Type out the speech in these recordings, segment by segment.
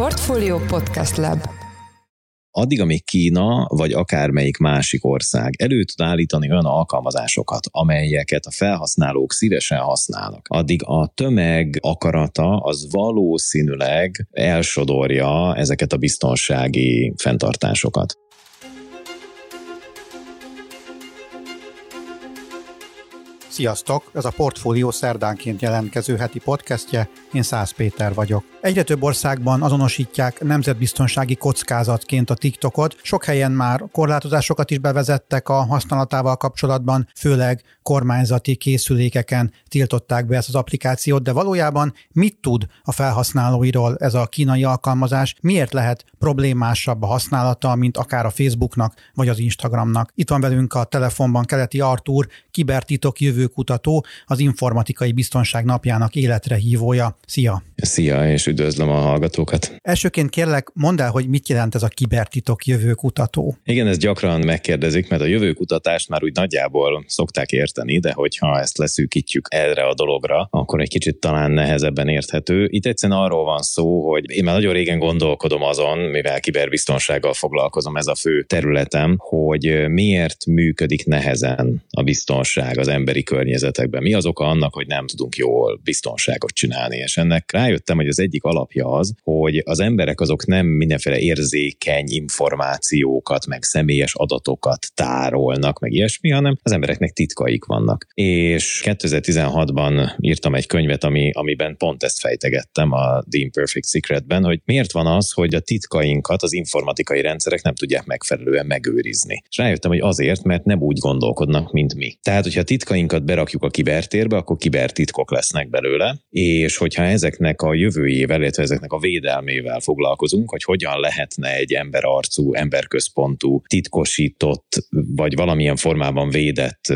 Portfolio Podcast Lab addig, amíg Kína vagy akármelyik másik ország elő tud állítani olyan alkalmazásokat, amelyeket a felhasználók szívesen használnak, addig a tömeg akarata az valószínűleg elsodorja ezeket a biztonsági fenntartásokat. Sziasztok! Ez a Portfólió szerdánként jelentkező heti podcastje, én Szász Péter vagyok. Egyre több országban azonosítják nemzetbiztonsági kockázatként a TikTokot, sok helyen már korlátozásokat is bevezettek a használatával kapcsolatban, főleg kormányzati készülékeken tiltották be ezt az applikációt, de valójában mit tud a felhasználóiról ez a kínai alkalmazás, miért lehet problémásabb a használata, mint akár a Facebooknak vagy az Instagramnak. Itt van velünk a telefonban Keleti Artúr, kibertitok jövőkutató, az informatikai biztonság napjának életre hívója. Szia! Szia, és üdvözlöm a hallgatókat. Elsőként kérlek, mondd el, hogy mit jelent ez a kibertitok jövőkutató. Igen, ez gyakran megkérdezik, mert a jövőkutatást már úgy nagyjából szokták érteni, de hogyha ezt leszűkítjük erre a dologra, akkor egy kicsit talán nehezebben érthető. Itt egyszerűen arról van szó, hogy én már nagyon régen gondolkodom azon, mivel kiberbiztonsággal foglalkozom, ez a fő területem, hogy miért működik nehezen a biztonság az emberi környezetekben. Mi az oka annak, hogy nem tudunk jól biztonságot csinálni, és ennek rájöttem, hogy az egyik alapja az, hogy az emberek azok nem mindenféle érzékeny információkat, meg személyes adatokat tárolnak, meg ilyesmi, hanem az embereknek titkaik vannak. És 2016-ban írtam egy könyvet, ami, amiben pont ezt fejtegettem a The Imperfect Secretben, hogy miért van az, hogy a titkainkat az informatikai rendszerek nem tudják megfelelően megőrizni. És rájöttem, hogy azért, mert nem úgy gondolkodnak, mint mi. Tehát, hogyha titkainkat berakjuk a kibertérbe, akkor kibertitkok lesznek belőle, és hogyha ezeknek a jövőjével, illetve ezeknek a védelmével foglalkozunk, hogy hogyan lehetne egy emberarcú, emberközpontú, titkosított, vagy valamilyen formában védett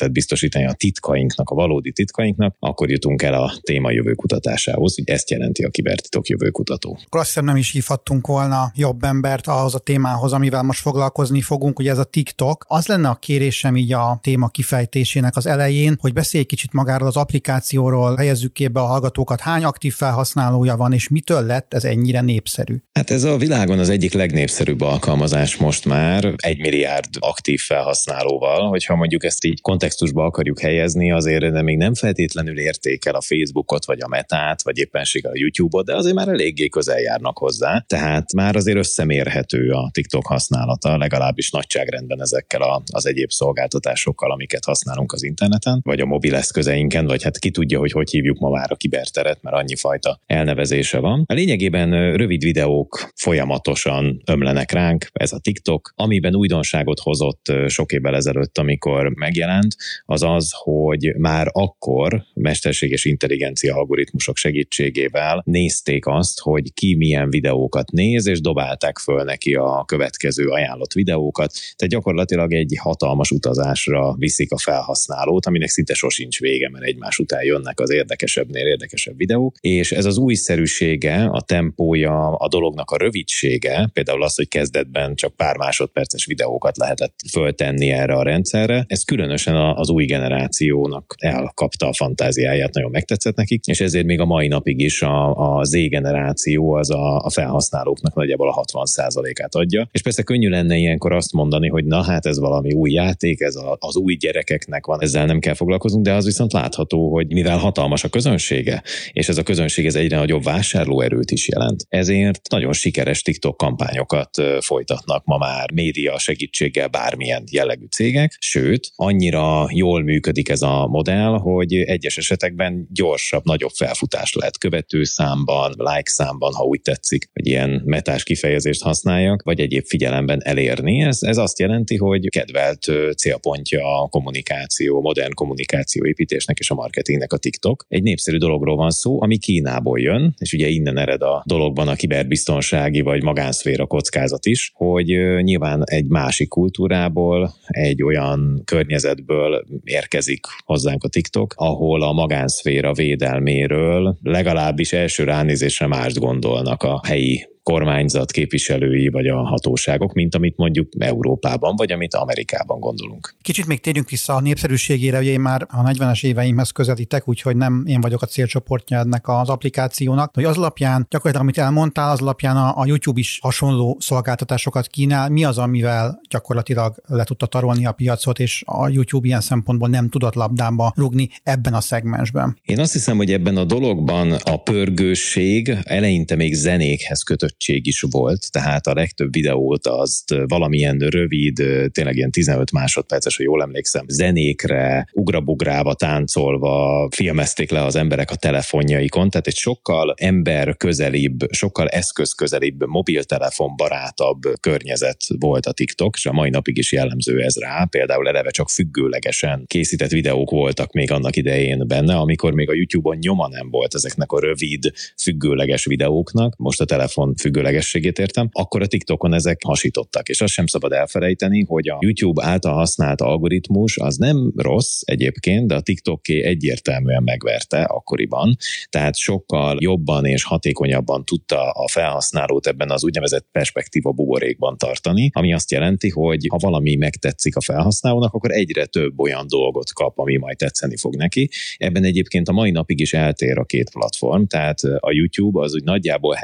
környezetet biztosítani a titkainknak, a valódi titkainknak, akkor jutunk el a téma jövő kutatásához, hogy ezt jelenti a kibertitok jövőkutató. Akkor azt nem is hívhattunk volna jobb embert ahhoz a témához, amivel most foglalkozni fogunk, ugye ez a TikTok. Az lenne a kérésem így a téma kifejtésének az elején, hogy beszélj kicsit magáról az applikációról, helyezzük képbe a hallgatókat, hány aktív felhasználója van, és mitől lett ez ennyire népszerű? Hát ez a világon az egyik legnépszerűbb alkalmazás most már, egy milliárd aktív felhasználóval, hogyha mondjuk ezt így kontextusba akarjuk helyezni, azért de még nem feltétlenül értékel a Facebookot, vagy a Metát, vagy éppenséggel a YouTube-ot, de azért már eléggé közel járnak hozzá. Tehát már azért összemérhető a TikTok használata, legalábbis nagyságrendben ezekkel a, az egyéb szolgáltatásokkal, amiket használunk az interneten, vagy a mobileszközeinken, vagy hát ki tudja, hogy hogy hívjuk ma már a kiberteret, mert annyi fajta elnevezése van. A lényegében rövid videók folyamatosan ömlenek ránk, ez a TikTok, amiben újdonságot hozott sok évvel ezelőtt, amikor megjelent, az az, hogy már akkor mesterséges intelligencia algoritmusok segítségével nézték azt, hogy ki milyen videókat néz, és dobálták föl neki a következő ajánlott videókat. Tehát gyakorlatilag egy hatalmas utazásra viszik a felhasználót, aminek szinte sosincs vége, mert egymás után jönnek az érdekesebbnél érdekesebb videók, és ez az újszerűsége, a tempója, a dolognak a rövidsége, például az, hogy kezdetben csak pár másodperces videókat lehetett föltenni erre a rendszerre, ez különösen az új generációnak elkapta a fantáziáját, nagyon megtetszett nekik, és ezért még a mai napig is a, a Z generáció az a, a felhasználóknak nagyjából a 60%-át adja. És persze könnyű lenne ilyenkor azt mondani, hogy na hát ez valami új játék, ez a, az új gyerekeknek van, ezzel nem kell foglalkoznunk, de az viszont látható, hogy mivel hatalmas a közönsége, és ez a közönség ez egyre nagyobb vásárlóerőt is jelent. Ezért nagyon sikeres TikTok kampányokat folytatnak ma már média segítséggel bármilyen jellegű cégek, sőt, annyira jól működik ez a modell, hogy egyes esetekben gyorsabb, nagyobb felfutást lehet követő számban, like számban, ha úgy tetszik, hogy ilyen metás kifejezést használjak, vagy egyéb figyelemben elérni. Ez, ez azt jelenti, hogy kedvelt célpontja a kommunikáció, modern kommunikáció építésnek és a marketingnek a TikTok. Egy népszerű dologról van szó, ami Kínából jön, és ugye innen ered a dologban a kiberbiztonsági vagy magánszféra kockázat is, hogy nyilván egy másik kultúrából, egy olyan környezetből érkezik hozzánk a TikTok, ahol a magánszféra védelméről legalábbis első ránézésre mást gondolnak a helyi kormányzat képviselői vagy a hatóságok, mint amit mondjuk Európában, vagy amit Amerikában gondolunk. Kicsit még térjünk vissza a népszerűségére, ugye én már a 40-es éveimhez közelítek, úgyhogy nem én vagyok a célcsoportja ennek az applikációnak, hogy az alapján, gyakorlatilag amit elmondtál, az alapján a, a YouTube is hasonló szolgáltatásokat kínál. Mi az, amivel gyakorlatilag le tudta tarolni a piacot, és a YouTube ilyen szempontból nem tudott labdába rugni ebben a szegmensben? Én azt hiszem, hogy ebben a dologban a pörgőség eleinte még zenékhez kötöttség is volt, tehát a legtöbb videót azt valamilyen rövid, tényleg ilyen 15 másodperces, hogy jól emlékszem, zenékre, ugrabugrába, táncolva filmezték le az emberek a telefonjaikon, tehát egy sokkal ember közelibb, sokkal eszköz közelibb, mobiltelefon barátabb környezet volt a TikTok, és a mai napig is jellemző ez rá. Például eleve csak függőlegesen készített videók voltak még annak idején benne, amikor még a YouTube-on nyoma nem volt ezeknek a rövid, függőleges videóknak, most a telefon függőlegességét értem, akkor a TikTokon ezek hasítottak. És azt sem szabad elfelejteni, hogy a YouTube által használt algoritmus az nem rossz egyébként, de a TikToké egyértelműen megverte akkoriban, tehát sokkal jobban és hatékonyabban tudta a felhasználót ebben az úgynevezett perspektíva buborékban tartani, ami azt jelenti, hogy ha valami megtetszik a felhasználónak, akkor egyre több olyan dolgot kap, ami majd tetszeni fog neki. Ebben egyébként a mai napig is eltér a két platform, tehát a YouTube az úgy nagyjából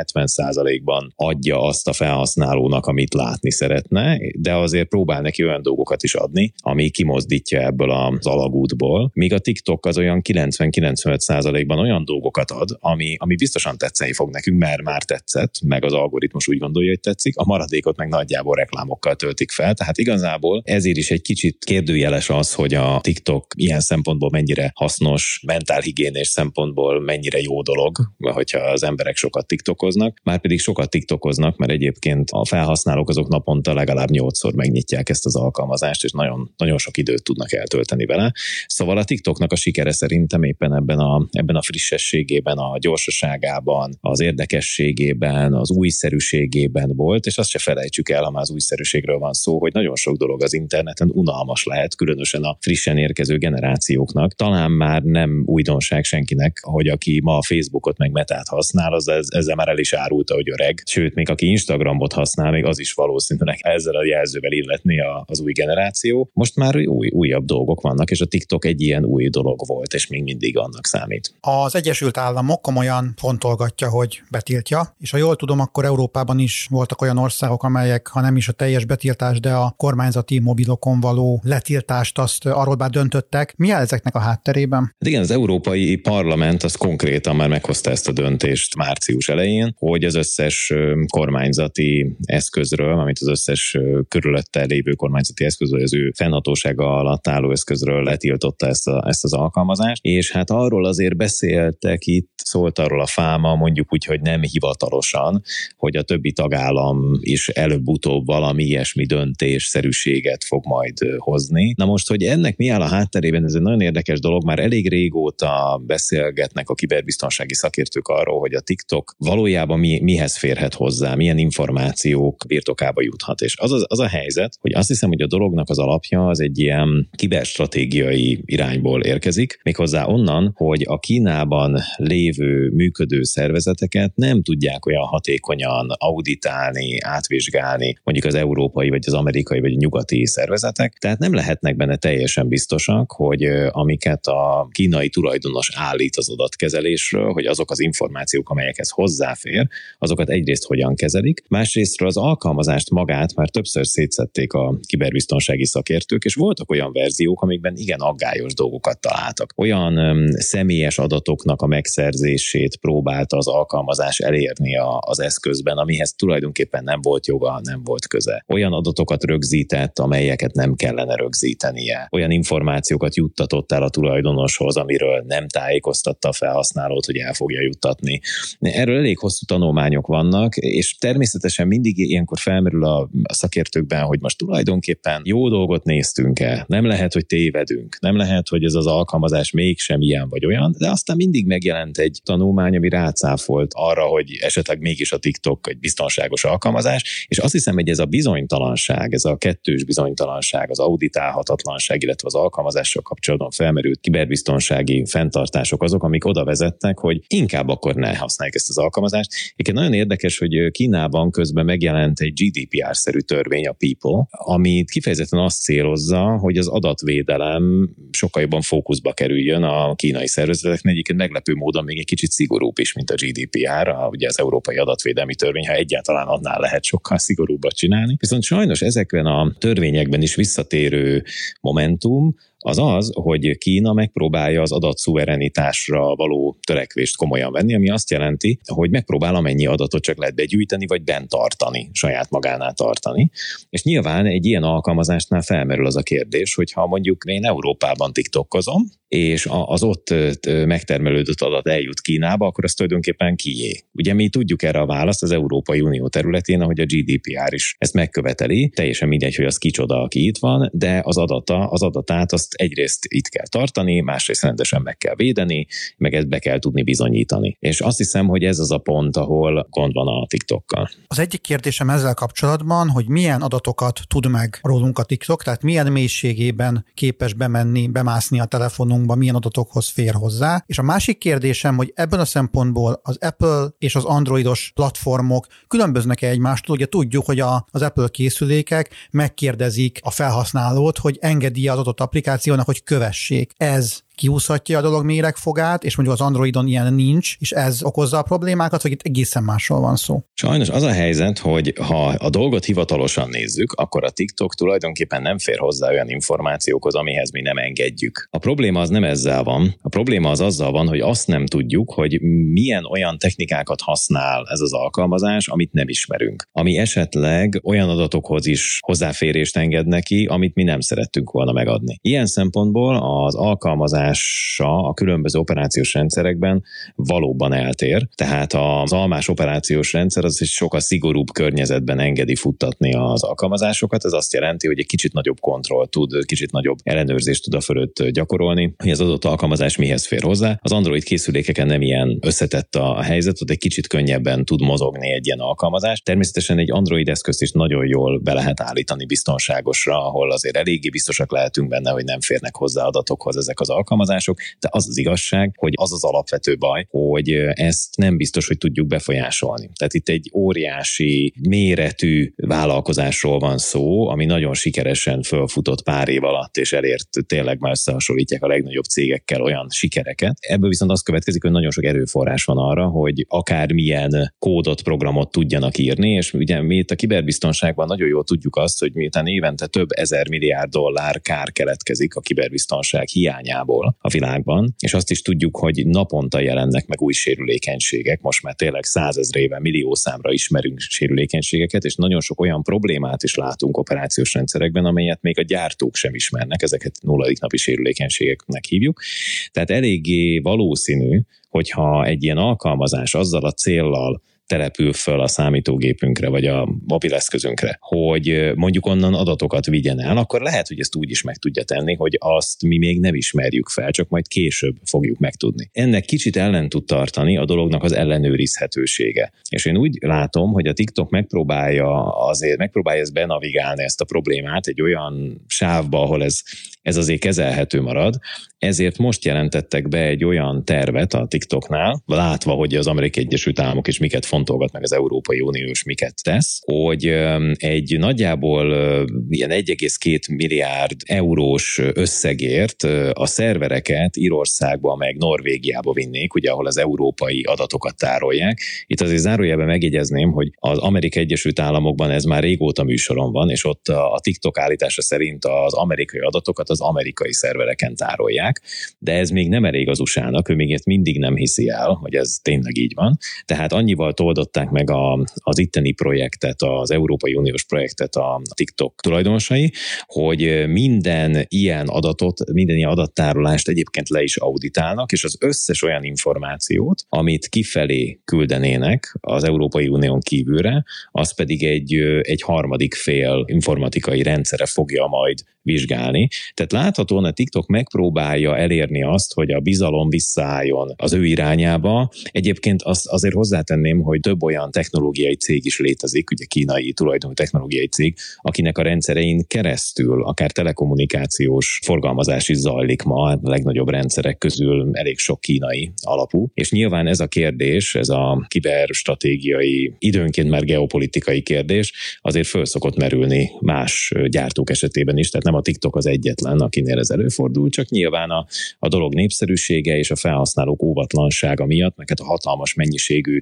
70%-ban adja azt a felhasználónak, amit látni szeretne, de azért próbál neki olyan dolgokat is adni, ami kimozdítja ebből az alagútból, míg a TikTok az olyan 90-95%-ban olyan dolgokat ad, ami, ami biztosan tetszeni fog nekünk, mert már tetszett, meg az algoritmus úgy gondolja, hogy tetszik, a maradékot meg nagyjából reklámokkal töltik fel, tehát igazából ezért is egy kicsit kérdőjeles az, hogy a TikTok ilyen szempontból mennyire hasznos, mentálhigiénés szempontból mennyire jó dolog, hogyha az emberek sokat TikTokoznak, már pedig sokat TikTokoznak, mert egyébként a felhasználók azok naponta legalább nyolcszor megnyitják ezt az alkalmazást, és nagyon, nagyon sok időt tudnak eltölteni vele. Szóval a TikToknak a sikere szerintem éppen ebben a, ebben a frissességében, a gyorsaságában, az érdekességében, az újszerűségében volt, és azt se felejtsük el, ha már az újszerűségről van szó, hogy nagyon sok dolog az interneten unalmas lehet, különösen a frissen érkező generációknak. Talán már nem újdonság senkinek, hogy aki ma a Facebookot meg metát használ, az ezzel már el is árulta, hogy öreg. Sőt, még aki Instagramot használ, még az is valószínűleg ezzel a jelzővel illetni az új generáció. Most már új, újabb dolgok vannak, és a TikTok egy ilyen új dolog volt, és még mindig annak számít. Az Egyesült Államok komolyan fontolgatja, hogy betiltja, és ha jól tudom, akkor Európában is voltak olyan országok, amelyek, ha nem is a teljes betiltás, de a kormányzati mobilokon való letiltást azt arról bár döntöttek. Mi áll ezeknek a hátterében? Hát igen, az Európai Parlament az konkrétan már meghozta ezt a döntést március elején, hogy az összes kormányzati eszközről, amit az összes körülötte lévő kormányzati eszközről, az ő fennhatósága alatt álló eszközről letiltotta ezt, a, ezt az alkalmazást, és hát arról azért beszéltek itt, szólt arról a fáma, mondjuk úgy, hogy nem hivatalosan, hogy a többi tagállam is előbb-utóbb valami ilyesmi döntésszerűséget fog majd hozni. Na most, hogy ennek mi áll a hátterében, ez egy nagyon érdekes dolog, már elég régóta beszélgetnek a kiberbiztonsági szakértők arról, hogy a TikTok valójában mi, mihez férhet hozzá, milyen információk birtokába juthat. És az, az, az a helyzet, hogy azt hiszem, hogy a dolognak az alapja az egy ilyen kiberstratégiai irányból érkezik, méghozzá onnan, hogy a Kínában lévő működő szervezeteket nem tudják olyan hatékonyan auditálni, átvizsgálni, mondjuk az európai, vagy az amerikai, vagy a nyugati szervezetek, tehát nem lehetnek benne teljesen biztosak, hogy amiket a kínai tulajdonos állít az adatkezelésről, hogy azok az információk, amelyekhez hozzáfér, azokat egyrészt hogyan kezelik, másrésztről az alkalmazást magát már többször szétszették a kiberbiztonsági szakértők, és voltak olyan verziók, amikben igen aggályos dolgokat találtak. Olyan öm, személyes adatoknak a megszerzését próbálta az alkalmazás elérni a, az eszközben, amihez tulajdonképpen nem volt joga, nem volt köze. Olyan adatokat rögzített, amelyeket nem kellene rögzítenie. Olyan információkat juttatott el a tulajdonoshoz, amiről nem tájékoztatta a felhasználót, hogy el fogja juttatni. Erről elég hosszú tanulmányok vannak, és természetesen mindig ilyenkor felmerül a, szakértőkben, hogy most tulajdonképpen jó dolgot néztünk-e, nem lehet, hogy tévedünk, nem lehet, hogy ez az alkalmazás mégsem ilyen vagy olyan, de aztán mindig megjelent egy tanulmány, ami rácáfolt arra, hogy esetleg mégis a TikTok egy biztonságos alkalmazás, és azt hiszem, hogy ez a bizonytalanság, ez a kettős bizonytalanság, az auditálhatatlanság, illetve az alkalmazással kapcsolatban felmerült kiberbiztonsági fenntartások azok, amik oda vezetnek, hogy inkább akkor ne használjuk ezt az alkalmazást. Egy nagyon érdekes, hogy Kínában közben megjelent egy GDPR-szerű törvény, a People, amit kifejezetten azt célozza, hogy az adatvédelem sokkal jobban fókuszba kerüljön a kínai szervezeteknek. Egyébként meglepő módon még egy kicsit szigorúbb is, mint a GDPR, a, ugye az Európai Adatvédelmi Törvény, ha egyáltalán annál lehet sokkal szigorúbbat csinálni. Viszont sajnos ezekben a törvényekben is visszatérő momentum, az az, hogy Kína megpróbálja az adatszuverenitásra való törekvést komolyan venni, ami azt jelenti, hogy megpróbál amennyi adatot csak lehet begyűjteni, vagy bent tartani, saját magánál tartani. És nyilván egy ilyen alkalmazásnál felmerül az a kérdés, hogy ha mondjuk én Európában TikTokozom, és az ott megtermelődött adat eljut Kínába, akkor az tulajdonképpen kié. Ugye mi tudjuk erre a választ az Európai Unió területén, ahogy a GDPR is ezt megköveteli, teljesen mindegy, hogy az kicsoda, aki itt van, de az adata, az adatát azt egyrészt itt kell tartani, másrészt rendesen meg kell védeni, meg ezt be kell tudni bizonyítani. És azt hiszem, hogy ez az a pont, ahol gond van a TikTokkal. Az egyik kérdésem ezzel kapcsolatban, hogy milyen adatokat tud meg rólunk a TikTok, tehát milyen mélységében képes bemenni, bemászni a telefonunkba, milyen adatokhoz fér hozzá. És a másik kérdésem, hogy ebben a szempontból az Apple és az Androidos platformok különböznek-e egymástól? Ugye tudjuk, hogy a, az Apple készülékek megkérdezik a felhasználót, hogy engedi az adott applikációt, applikációnak, hogy kövessék. Ez kiúszhatja a dolog méregfogát, és mondjuk az Androidon ilyen nincs, és ez okozza a problémákat, vagy itt egészen másról van szó? Sajnos az a helyzet, hogy ha a dolgot hivatalosan nézzük, akkor a TikTok tulajdonképpen nem fér hozzá olyan információkhoz, amihez mi nem engedjük. A probléma az nem ezzel van, a probléma az azzal van, hogy azt nem tudjuk, hogy milyen olyan technikákat használ ez az alkalmazás, amit nem ismerünk, ami esetleg olyan adatokhoz is hozzáférést enged neki, amit mi nem szerettünk volna megadni. Ilyen szempontból az alkalmazás alkalmazása a különböző operációs rendszerekben valóban eltér. Tehát az almás operációs rendszer az egy sokkal szigorúbb környezetben engedi futtatni az alkalmazásokat. Ez azt jelenti, hogy egy kicsit nagyobb kontroll tud, kicsit nagyobb ellenőrzést tud a fölött gyakorolni, hogy az adott alkalmazás mihez fér hozzá. Az Android készülékeken nem ilyen összetett a helyzet, ott egy kicsit könnyebben tud mozogni egy ilyen alkalmazás. Természetesen egy Android eszközt is nagyon jól be lehet állítani biztonságosra, ahol azért eléggé biztosak lehetünk benne, hogy nem férnek hozzá adatokhoz ezek az alkalmazások alkalmazások, de az az igazság, hogy az az alapvető baj, hogy ezt nem biztos, hogy tudjuk befolyásolni. Tehát itt egy óriási méretű vállalkozásról van szó, ami nagyon sikeresen fölfutott pár év alatt, és elért tényleg már összehasonlítják a legnagyobb cégekkel olyan sikereket. Ebből viszont az következik, hogy nagyon sok erőforrás van arra, hogy akármilyen kódot, programot tudjanak írni, és ugye mi itt a kiberbiztonságban nagyon jól tudjuk azt, hogy miután évente több ezer milliárd dollár kár keletkezik a kiberbiztonság hiányából, a világban, és azt is tudjuk, hogy naponta jelennek meg új sérülékenységek, most már tényleg százezrével, millió számra ismerünk sérülékenységeket, és nagyon sok olyan problémát is látunk operációs rendszerekben, amelyet még a gyártók sem ismernek, ezeket nulladik napi sérülékenységeknek hívjuk. Tehát eléggé valószínű, hogyha egy ilyen alkalmazás azzal a céllal települ föl a számítógépünkre, vagy a mobileszközünkre, hogy mondjuk onnan adatokat vigyen el, akkor lehet, hogy ezt úgy is meg tudja tenni, hogy azt mi még nem ismerjük fel, csak majd később fogjuk megtudni. Ennek kicsit ellen tud tartani a dolognak az ellenőrizhetősége. És én úgy látom, hogy a TikTok megpróbálja azért, megpróbálja ezt benavigálni ezt a problémát egy olyan sávba, ahol ez, ez azért kezelhető marad, ezért most jelentettek be egy olyan tervet a TikToknál, látva, hogy az Amerikai Egyesült Államok is miket fontolgat meg az Európai Unió is miket tesz, hogy egy nagyjából ilyen 1,2 milliárd eurós összegért a szervereket Írországba meg Norvégiába vinnék, ugye ahol az európai adatokat tárolják. Itt azért zárójelben megjegyezném, hogy az Amerikai Egyesült Államokban ez már régóta műsoron van, és ott a TikTok állítása szerint az amerikai adatokat az amerikai szervereken tárolják, de ez még nem elég az USA-nak, ő még ezt mindig nem hiszi el, hogy ez tényleg így van. Tehát annyival oldották meg a, az itteni projektet, az Európai Uniós projektet a TikTok tulajdonosai, hogy minden ilyen adatot, minden ilyen adattárolást egyébként le is auditálnak, és az összes olyan információt, amit kifelé küldenének az Európai Unión kívülre, az pedig egy, egy harmadik fél informatikai rendszere fogja majd vizsgálni. Tehát láthatóan a TikTok megpróbálja elérni azt, hogy a bizalom visszaálljon az ő irányába. Egyébként azt azért hozzátenném, hogy hogy több olyan technológiai cég is létezik, ugye kínai tulajdonú technológiai cég, akinek a rendszerein keresztül akár telekommunikációs forgalmazás is zajlik ma, a legnagyobb rendszerek közül elég sok kínai alapú. És nyilván ez a kérdés, ez a kiberstratégiai, időnként már geopolitikai kérdés, azért föl szokott merülni más gyártók esetében is, tehát nem a TikTok az egyetlen, akinél ez előfordul, csak nyilván a, a dolog népszerűsége és a felhasználók óvatlansága miatt, meg hát a hatalmas mennyiségű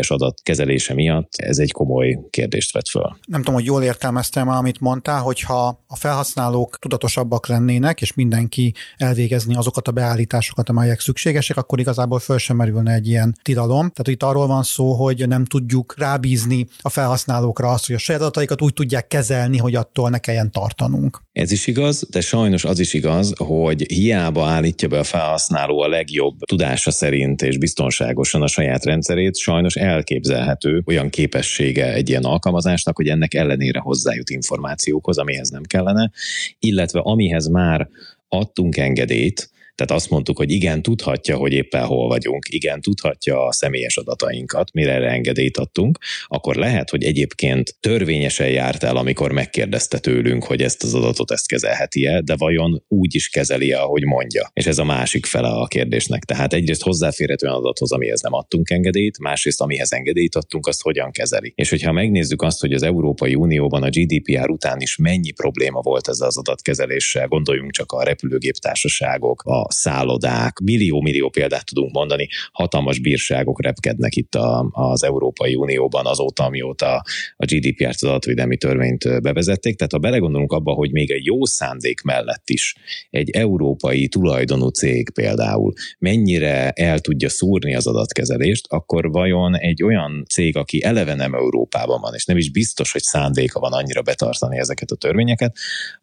személyes adat kezelése miatt ez egy komoly kérdést vet föl. Nem tudom, hogy jól értelmeztem, amit mondtál, hogyha a felhasználók tudatosabbak lennének, és mindenki elvégezni azokat a beállításokat, amelyek szükségesek, akkor igazából föl sem merülne egy ilyen tilalom. Tehát itt arról van szó, hogy nem tudjuk rábízni a felhasználókra azt, hogy a saját adataikat úgy tudják kezelni, hogy attól ne kelljen tartanunk. Ez is igaz, de sajnos az is igaz, hogy hiába állítja be a felhasználó a legjobb tudása szerint és biztonságosan a saját rendszerét, sajnos elképzelhető olyan képessége egy ilyen alkalmazásnak, hogy ennek ellenére hozzájut információkhoz, amihez nem kellene, illetve amihez már adtunk engedélyt, tehát azt mondtuk, hogy igen, tudhatja, hogy éppen hol vagyunk, igen, tudhatja a személyes adatainkat, mire erre engedélyt adtunk, akkor lehet, hogy egyébként törvényesen járt el, amikor megkérdezte tőlünk, hogy ezt az adatot ezt kezelheti-e, de vajon úgy is kezeli ahogy mondja. És ez a másik fele a kérdésnek. Tehát egyrészt hozzáférhető olyan adathoz, amihez nem adtunk engedélyt, másrészt amihez engedélyt adtunk, azt hogyan kezeli. És hogyha megnézzük azt, hogy az Európai Unióban a GDPR után is mennyi probléma volt ezzel az adatkezeléssel, gondoljunk csak a repülőgéptársaságok, a szállodák, millió-millió példát tudunk mondani, hatalmas bírságok repkednek itt a, az Európai Unióban azóta, amióta a GDPR-t, az adatvédelmi törvényt bevezették. Tehát ha belegondolunk abba, hogy még egy jó szándék mellett is egy európai tulajdonú cég például mennyire el tudja szúrni az adatkezelést, akkor vajon egy olyan cég, aki eleve nem Európában van, és nem is biztos, hogy szándéka van annyira betartani ezeket a törvényeket,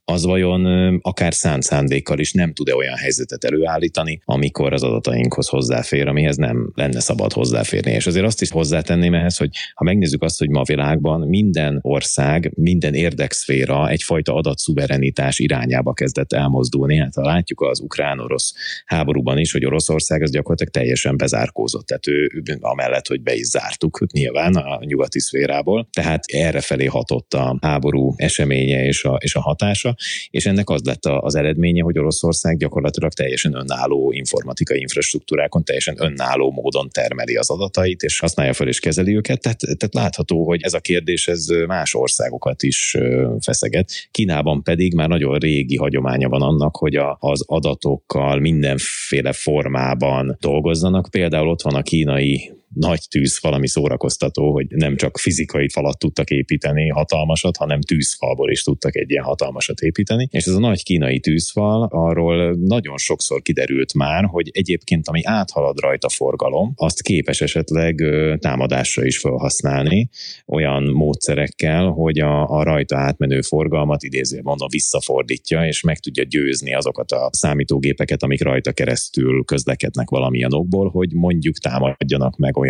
az vajon akár szánt szándékkal is nem tud-e olyan helyzetet előállítani, amikor az adatainkhoz hozzáfér, amihez nem lenne szabad hozzáférni. És azért azt is hozzátenném ehhez, hogy ha megnézzük azt, hogy ma a világban minden ország, minden érdekszféra egyfajta adatszuverenitás irányába kezdett elmozdulni. Hát ha látjuk az ukrán-orosz háborúban is, hogy Oroszország az gyakorlatilag teljesen bezárkózott. Tehát ő, amellett, hogy be is zártuk nyilván a nyugati szférából. Tehát erre felé hatott a háború eseménye és a, és a hatása és ennek az lett az eredménye, hogy Oroszország gyakorlatilag teljesen önálló informatikai infrastruktúrákon, teljesen önálló módon termeli az adatait, és használja fel és kezeli őket. Tehát, tehát látható, hogy ez a kérdés ez más országokat is feszeget. Kínában pedig már nagyon régi hagyománya van annak, hogy a, az adatokkal mindenféle formában dolgozzanak. Például ott van a kínai nagy tűz valami szórakoztató, hogy nem csak fizikai falat tudtak építeni hatalmasat, hanem tűzfalból is tudtak egy ilyen hatalmasat építeni. És ez a nagy kínai tűzfal, arról nagyon sokszor kiderült már, hogy egyébként ami áthalad rajta forgalom, azt képes esetleg támadásra is felhasználni olyan módszerekkel, hogy a, a rajta átmenő forgalmat idéző mondom visszafordítja, és meg tudja győzni azokat a számítógépeket, amik rajta keresztül közlekednek valamilyen okból, hogy mondjuk támadjanak meg olyan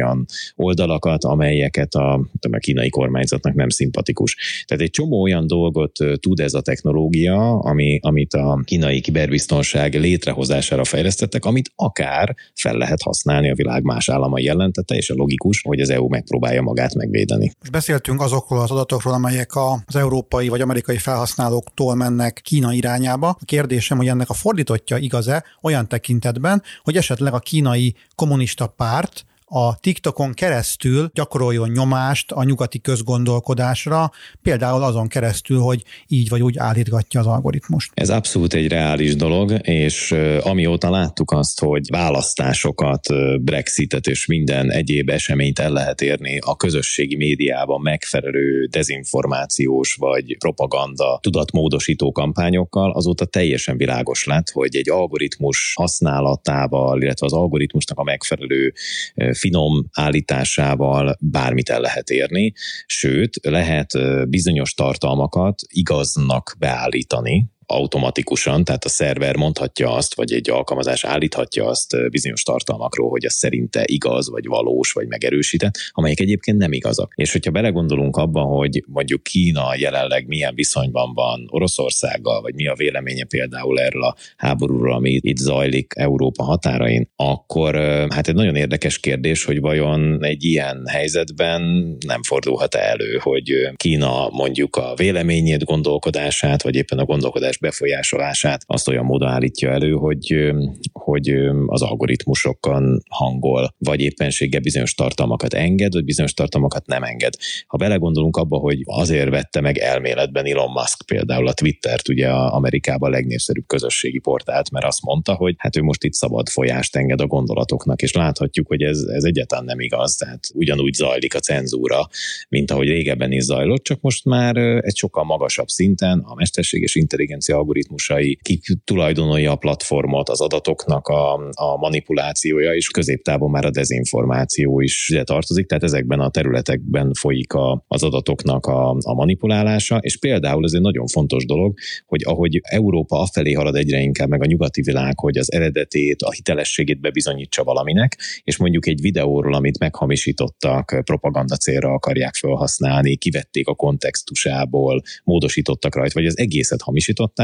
oldalakat, amelyeket a, a kínai kormányzatnak nem szimpatikus. Tehát egy csomó olyan dolgot tud ez a technológia, ami, amit a kínai kiberbiztonság létrehozására fejlesztettek, amit akár fel lehet használni a világ más államai ellen, tehát teljesen logikus, hogy az EU megpróbálja magát megvédeni. Most beszéltünk azokról az adatokról, amelyek az európai vagy amerikai felhasználóktól mennek Kína irányába. A kérdésem, hogy ennek a fordítottja igaz-e olyan tekintetben, hogy esetleg a kínai kommunista párt a TikTokon keresztül gyakoroljon nyomást a nyugati közgondolkodásra, például azon keresztül, hogy így vagy úgy állítgatja az algoritmust. Ez abszolút egy reális dolog, és amióta láttuk azt, hogy választásokat, Brexitet és minden egyéb eseményt el lehet érni a közösségi médiában megfelelő dezinformációs vagy propaganda tudatmódosító kampányokkal, azóta teljesen világos lett, hogy egy algoritmus használatával, illetve az algoritmusnak a megfelelő finom állításával bármit el lehet érni, sőt, lehet bizonyos tartalmakat igaznak beállítani, automatikusan, tehát a szerver mondhatja azt, vagy egy alkalmazás állíthatja azt bizonyos tartalmakról, hogy az szerinte igaz, vagy valós, vagy megerősített, amelyek egyébként nem igazak. És hogyha belegondolunk abba, hogy mondjuk Kína jelenleg milyen viszonyban van Oroszországgal, vagy mi a véleménye például erről a háborúról, ami itt zajlik Európa határain, akkor hát egy nagyon érdekes kérdés, hogy vajon egy ilyen helyzetben nem fordulhat elő, hogy Kína mondjuk a véleményét, gondolkodását, vagy éppen a gondolkodás befolyásolását azt olyan módon állítja elő, hogy, hogy az algoritmusokon hangol, vagy éppenséggel bizonyos tartalmakat enged, vagy bizonyos tartalmakat nem enged. Ha belegondolunk abba, hogy azért vette meg elméletben Elon Musk például a Twittert, ugye a Amerikában a legnépszerűbb közösségi portált, mert azt mondta, hogy hát ő most itt szabad folyást enged a gondolatoknak, és láthatjuk, hogy ez, ez egyáltalán nem igaz, tehát ugyanúgy zajlik a cenzúra, mint ahogy régebben is zajlott, csak most már egy sokkal magasabb szinten a mesterséges intelligencia algoritmusai, ki tulajdonolja a platformot, az adatoknak a, a manipulációja, és középtávon már a dezinformáció is ide tartozik, tehát ezekben a területekben folyik a, az adatoknak a, a manipulálása, és például ez egy nagyon fontos dolog, hogy ahogy Európa afelé halad egyre inkább, meg a nyugati világ, hogy az eredetét, a hitelességét bebizonyítsa valaminek, és mondjuk egy videóról, amit meghamisítottak, propaganda célra akarják felhasználni, kivették a kontextusából, módosítottak rajta, vagy az egészet hamisították,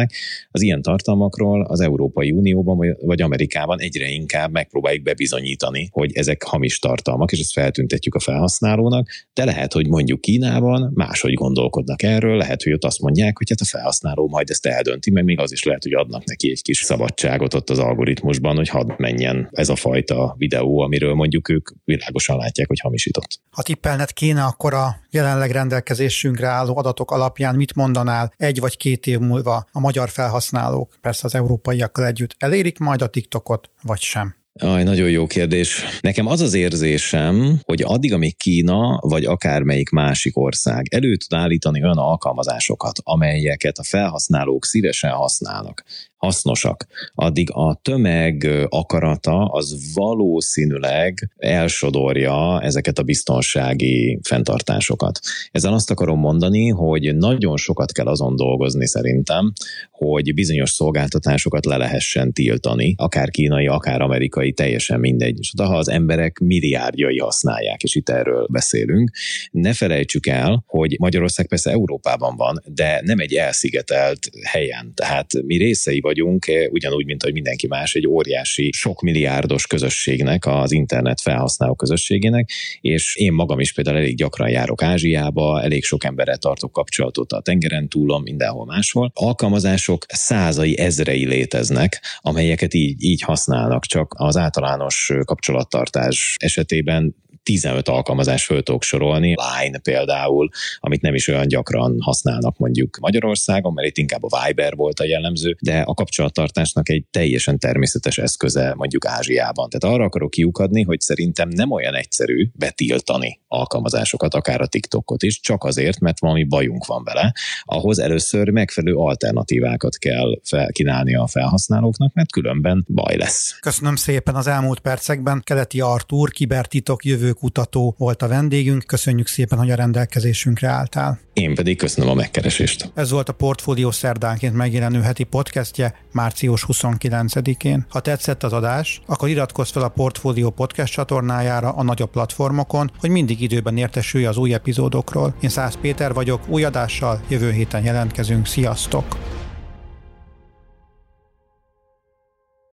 az ilyen tartalmakról az Európai Unióban vagy Amerikában egyre inkább megpróbáljuk bebizonyítani, hogy ezek hamis tartalmak, és ezt feltüntetjük a felhasználónak, de lehet, hogy mondjuk Kínában máshogy gondolkodnak erről, lehet, hogy ott azt mondják, hogy hát a felhasználó majd ezt eldönti, meg még az is lehet, hogy adnak neki egy kis szabadságot ott az algoritmusban, hogy hadd menjen ez a fajta videó, amiről mondjuk ők világosan látják, hogy hamisított. Ha tippelnet kéne, akkor a jelenleg rendelkezésünkre álló adatok alapján mit mondanál egy vagy két év múlva a magyar felhasználók, persze az európaiakkal együtt, elérik majd a TikTokot, vagy sem? Aj, nagyon jó kérdés. Nekem az az érzésem, hogy addig, amíg Kína, vagy akármelyik másik ország elő tud állítani olyan alkalmazásokat, amelyeket a felhasználók szívesen használnak, hasznosak, addig a tömeg akarata az valószínűleg elsodorja ezeket a biztonsági fenntartásokat. Ezzel azt akarom mondani, hogy nagyon sokat kell azon dolgozni szerintem, hogy bizonyos szolgáltatásokat le lehessen tiltani, akár kínai, akár amerikai, teljesen mindegy. És ha az emberek milliárdjai használják, és itt erről beszélünk, ne felejtsük el, hogy Magyarország persze Európában van, de nem egy elszigetelt helyen. Tehát mi részei vagy vagyunk, eh, ugyanúgy, mint hogy mindenki más, egy óriási, sok milliárdos közösségnek, az internet felhasználó közösségének, és én magam is például elég gyakran járok Ázsiába, elég sok emberrel tartok kapcsolatot a tengeren túlon, mindenhol máshol. Alkalmazások százai, ezrei léteznek, amelyeket így, így használnak, csak az általános kapcsolattartás esetében 15 alkalmazás föl tudok sorolni, Line például, amit nem is olyan gyakran használnak mondjuk Magyarországon, mert itt inkább a Viber volt a jellemző, de a kapcsolattartásnak egy teljesen természetes eszköze mondjuk Ázsiában. Tehát arra akarok kiukadni, hogy szerintem nem olyan egyszerű betiltani alkalmazásokat, akár a TikTokot is, csak azért, mert valami bajunk van vele. Ahhoz először megfelelő alternatívákat kell felkínálni a felhasználóknak, mert különben baj lesz. Köszönöm szépen az elmúlt percekben. Keleti Artúr, kibertitok jövő kutató volt a vendégünk. Köszönjük szépen, hogy a rendelkezésünkre álltál. Én pedig köszönöm a megkeresést. Ez volt a Portfólió szerdánként megjelenő heti podcastje március 29-én. Ha tetszett az adás, akkor iratkozz fel a Portfólió podcast csatornájára a nagyobb platformokon, hogy mindig időben értesülj az új epizódokról. Én Szász Péter vagyok, új adással jövő héten jelentkezünk. Sziasztok!